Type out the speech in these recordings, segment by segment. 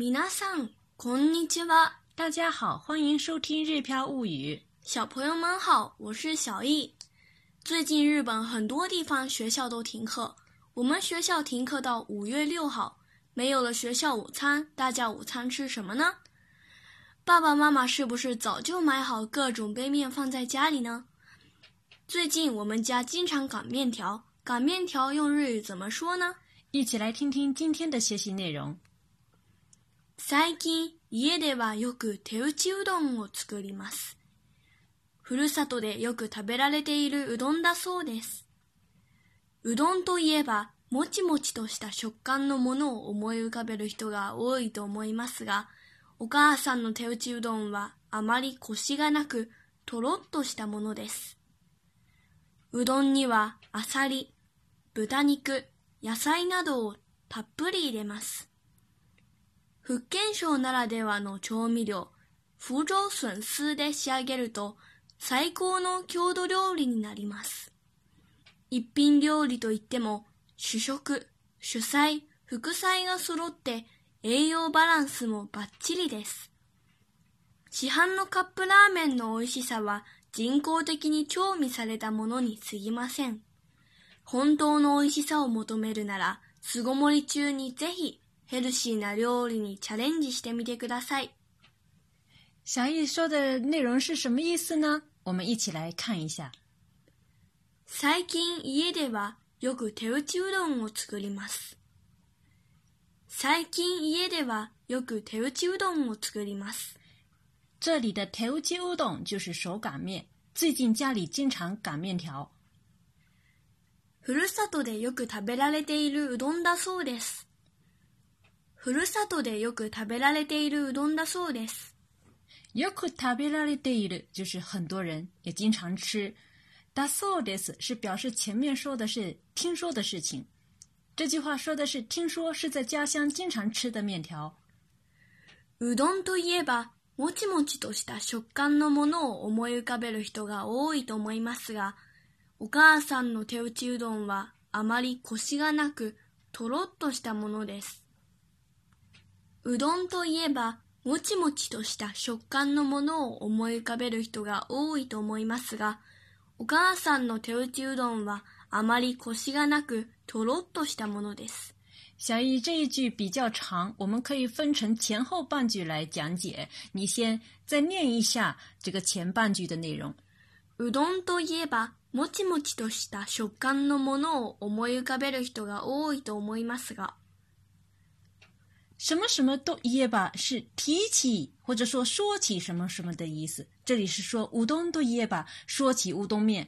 皆さん、こんにちは。大家好，欢迎收听《日飘物语》。小朋友们好，我是小易。最近日本很多地方学校都停课，我们学校停课到五月六号。没有了学校午餐，大家午餐吃什么呢？爸爸妈妈是不是早就买好各种杯面放在家里呢？最近我们家经常擀面条，擀面条用日语怎么说呢？一起来听听今天的学习内容。 最近家ではよく手打ちうどんを作ります。ふるさとでよく食べられているうどんだそうです。うどんといえばもちもちとした食感のものを思い浮かべる人が多いと思いますが、お母さんの手打ちうどんはあまりコシがなく、とろっとしたものです。うどんにはあさり、豚肉、野菜などをたっぷり入れます。福建省ならではの調味料、風上笋丝で仕上げると最高の郷土料理になります。一品料理といっても主食、主菜、副菜が揃って栄養バランスもバッチリです。市販のカップラーメンの美味しさは人工的に調味されたものに過ぎません。本当の美味しさを求めるなら、巣ごもり中にぜひヘルシーな料理にチャレンジしてみてください。小易说的内容是什么意思呢？我们一起来看一下。最近家ではよく手打ちうどんを作ります。最近家ではよく手打ちうどんを作ります。这里的手打ちうどん就是手擀面。最近家里经常擀面条。ふるさとでよく食べられているうどんだそうです。ふるさとでよく食べられているうどんだそうです。よく食べられている就是很多人也经常吃。だそうです是表示前面说的是听说的事情，这句话说的是听说是在家乡经常吃的面条。うどんといえばもちもちとした食感のものを思い浮かべる人が多いと思いますが、お母さんの手打ちうどんはあまりコシがなくとろっとしたものです。うどんといえばもちもちとした食感のものを思い浮かべる人が多いと思いますが、お母さんの手打ちうどんはあまりコシがなく、とろっとしたものです。小易这一句比较长，我们可以分成前后半句来讲解。你先再念一下这个前半句的内容。うどんといえば、もちもちとした食感のものを思い浮かべる人が多いと思いますが。什么什么都耶吧是提起或者说说起什么什么的意思。这里是说乌冬都耶吧，说起乌冬面，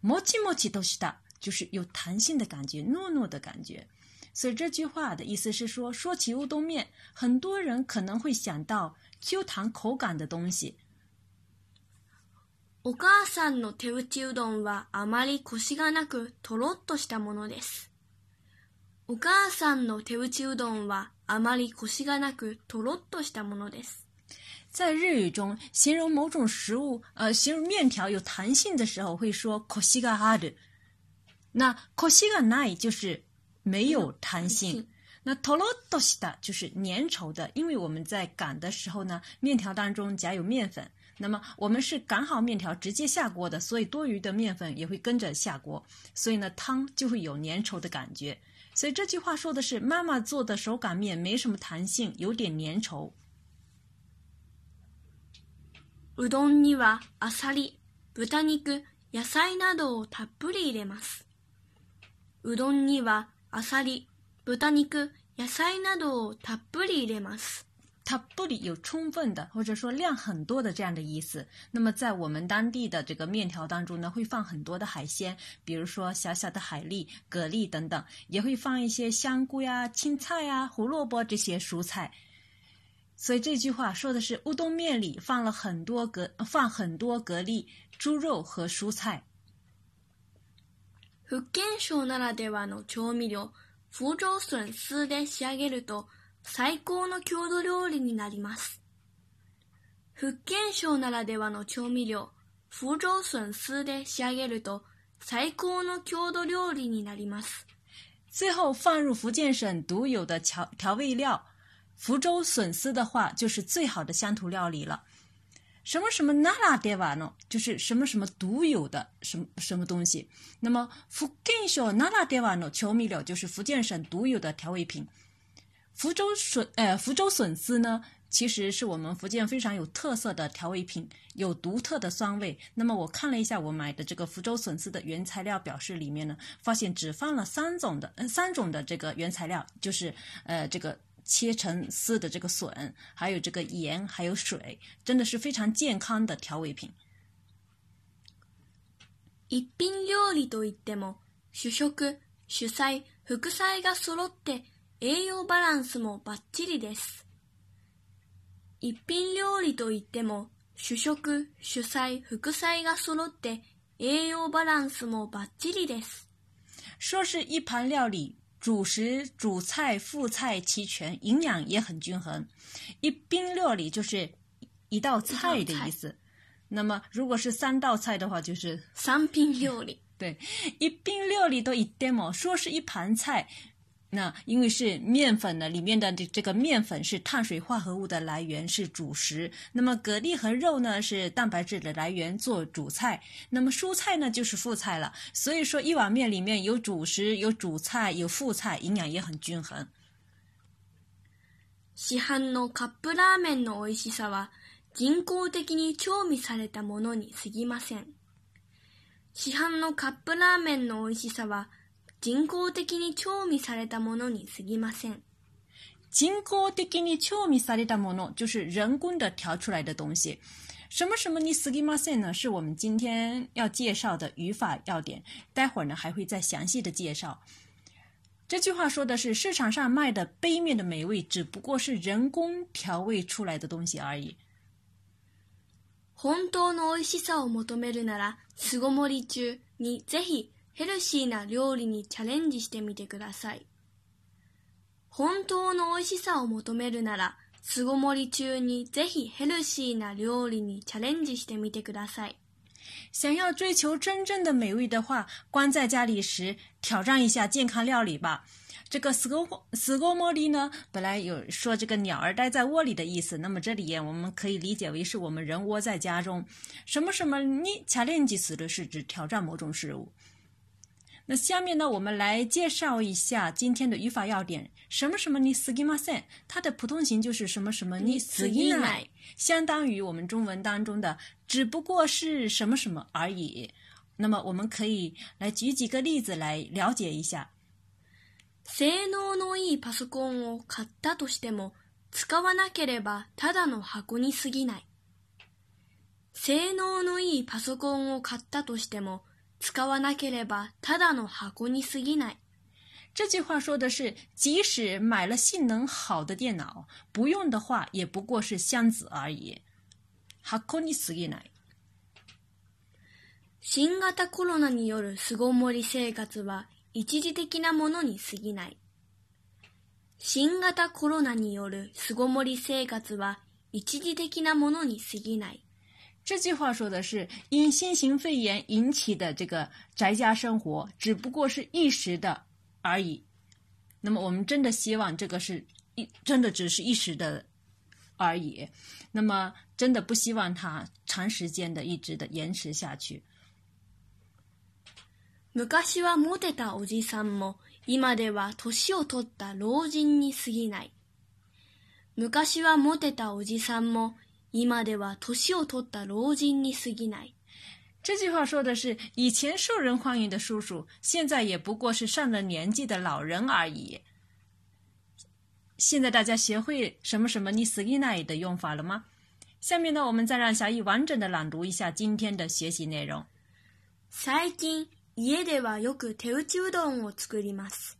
摩奇摩奇都是的，就是有弹性的感觉，糯糯的感觉。所以这句话的意思是说，说起乌冬面，很多人可能会想到 Q 弹口感的东西。お母さんの手打ちうどんはあまりコシがなくとろっとしたものです。お母さんの手打ちうどんは あまりコシがなくとろっとしたものです。在日语中，形容某种食物，呃，形容面条有弹性的时候，会说コシがある。那コシがない就是没有弹性。那トロッとした就是粘稠的，因为我们在擀的时候呢，面条当中夹有面粉。那么我们是擀好面条直接下锅的，所以多余的面粉也会跟着下锅，所以呢汤就会有粘稠的感觉。 所以这句话说的是妈妈做的手擀面没什么弹性，有点粘稠。うどんにはあさり、豚肉、野菜などをたっぷり入れます。うどんにはあさり、豚肉、野菜などをたっぷり入れます。它不里有充分的或者说量很多的这样的意思。那么在我们当地的这个面条当中呢，会放很多的海鲜，比如说小小的海蛎、蛤蜊等等，也会放一些香菇呀、青菜呀、胡萝卜这些蔬菜。所以这句话说的是乌冬面里放了很多蛤，放很多蛤蜊、猪肉和蔬菜。福建省ならではの調味料、福州笋丝で仕上げると。 最高の郷土料理になります。福建省ならではの調味料、福州笋丝で仕上げると最高の郷土料理になります。最后放入福建省独有的调调味料，福州笋丝的话，就是最好的乡土料理了。什么什么那拉德瓦呢？就是什么什么独有的什么什么东西。那么福建省那拉德瓦呢？调味料就是福建省独有的调味品。福州笋，呃，福州笋丝呢，其实是我们福建非常有特色的调味品，有独特的酸味。那么我看了一下我买的这个福州笋丝的原材料表示里面呢，发现只放了三种的，呃，三种的这个原材料，就是呃这个切成丝的这个笋，还有这个盐，还有水，真的是非常健康的调味品。一品料理といっても主食、主菜、副菜が揃って 栄養バランスもバッチリです。一品料理といっても主食、主菜、副菜が揃って栄養バランスもバッチリです。说是一盘料理，主食、主菜、副菜齐全，营养也很均衡。一品料理就是一道菜的意思。那么，如果是三道菜的话，就是三品料理。对，一品料理都一 demo，说是一盘菜。那因为是面粉呢，里面的这这个面粉是碳水化合物的来源，是主食。那么蛤蜊和肉呢是蛋白质的来源，做主菜。那么蔬菜呢就是副菜了。所以说一碗面里面有主食、有主菜、有副菜，营养也很均衡。市販のカップラーメンの美味しさは人工的に調味されたものに過ぎません。市販のカップラーメンの美味しさは 人工的に調味されたものに過ぎません。人工的に調味されたもの就是人工的调出来的东西。什么什么に過ぎません呢？是我们今天要介绍的语法要点。待会儿呢还会再详细的介绍。这句话说的是市场上卖的杯面的美味，只不过是人工调味出来的东西而已。本当の美味しさを求めるなら、巣ごもり中にぜひ ヘルシーな料理にチャレンジしてみてください。本当の美味しさを求めるなら、巣ごもり中にぜひヘルシーな料理にチャレンジしてみてください。想要追求真正的美味的话，关在家里时挑战一下健康料理吧。这个死狗死狗茉莉呢，本来有说这个鸟儿待在窝里的意思，那么这里我们可以理解为是我们人窝在家中。什么什么你 challenge 死的是指挑战某种事物。那下面呢，我们来介绍一下今天的语法要点。什么什么你 s k i m a s e n 它的普通形就是什么什么你 s k i m a 相当于我们中文当中的只不过是什么什么而已。那么我们可以来举几个例子来了解一下。性能のいいパソコンを買ったとしても使わなければただの箱に過ぎない。性能のいいパソコンを買ったとしても 使わなければただの箱に過ぎない。这句话说的是，即使买了性能好的电脑，不用的话也不过是箱子而已。箱に過ぎない。新型コロナによる巣ごもり生活は一時的なものに過ぎない。新型コロナによる巣ごもり生活は一時的なものに過ぎない。这句话说的是，因新型肺炎引起的这个宅家生活，只不过是一时的而已。那么，我们真的希望这个是一真的只是一时的而已。那么，真的不希望它长时间的一直的延迟下去。昔はモテたおじさんも、今では年を取った老人に過ぎない。昔はモテたおじさんも。 今では年を取った老人に過ぎない。这句话说的是，以前受人欢迎的叔叔，现在也不过是上了年纪的老人而已。现在大家学会什么什么你死 i 奈的用法了吗？下面呢，我们再让小易完整的朗读一下今天的学习内容。最近家ではよく手打ちうどんを作ります。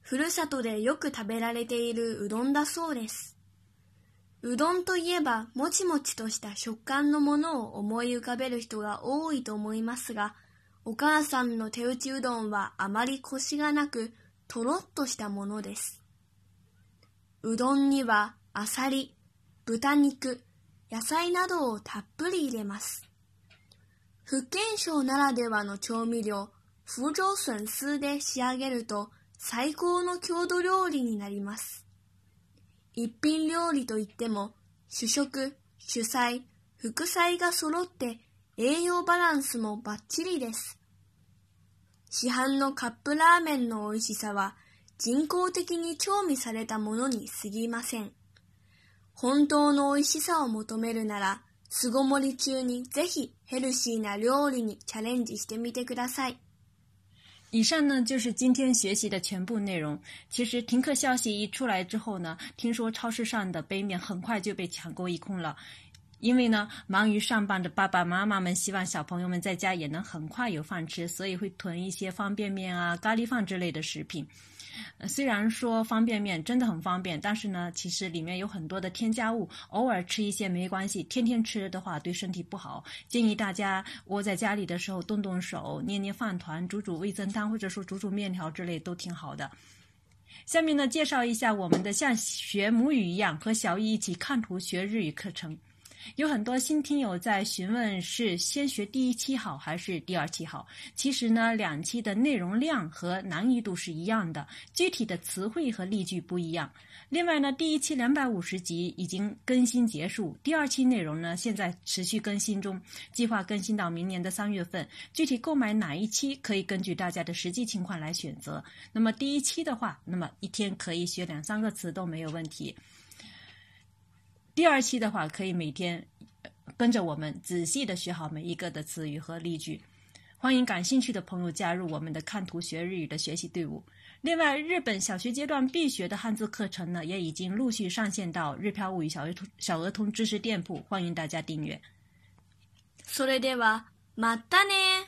ふるさとでよく食べられているうどんだそうです。うどんといえばもちもちとした食感のものを思い浮かべる人が多いと思いますが、お母さんの手打ちうどんはあまりコシがなく、とろっとしたものです。うどんにはあさり、豚肉、野菜などをたっぷり入れます。福建省ならではの調味料、風州笋丝で仕上げると最高の郷土料理になります。一品料理といっても、主食、主菜、副菜が揃って栄養バランスもバッチリです。市販のカップラーメンの美味しさは人工的に調味されたものに過ぎません。本当の美味しさを求めるなら、巣ごもり中にぜひヘルシーな料理にチャレンジしてみてください。以上呢就是今天学习的全部内容。其实停课消息一出来之后呢，听说超市上的杯面很快就被抢购一空了。因为呢，忙于上班的爸爸妈妈们希望小朋友们在家也能很快有饭吃，所以会囤一些方便面啊、咖喱饭之类的食品。虽然说方便面真的很方便，但是呢，其实里面有很多的添加物，偶尔吃一些没关系，天天吃的话对身体不好。建议大家窝在家里的时候动动手，捏捏饭团，煮煮味增汤，或者说煮煮面条之类都挺好的。下面呢，介绍一下我们的像学母语一样和小易一起看图学日语课程。有很多新听友在询问是先学第一期好还是第二期好？其实呢，两期的内容量和难易度是一样的，具体的词汇和例句不一样。另外呢，第一期两百五十集已经更新结束，第二期内容呢现在持续更新中，计划更新到明年的三月份。具体购买哪一期可以根据大家的实际情况来选择。那么第一期的话，那么一天可以学两三个词都没有问题。第二期的话，可以每天跟着我们仔细的学好每一个的词语和例句。欢迎感兴趣的朋友加入我们的看图学日语的学习队伍。另外，日本小学阶段必学的汉字课程呢，也已经陆续上线到日漂物语小儿童小儿童知识店铺，欢迎大家订阅。それではまたね。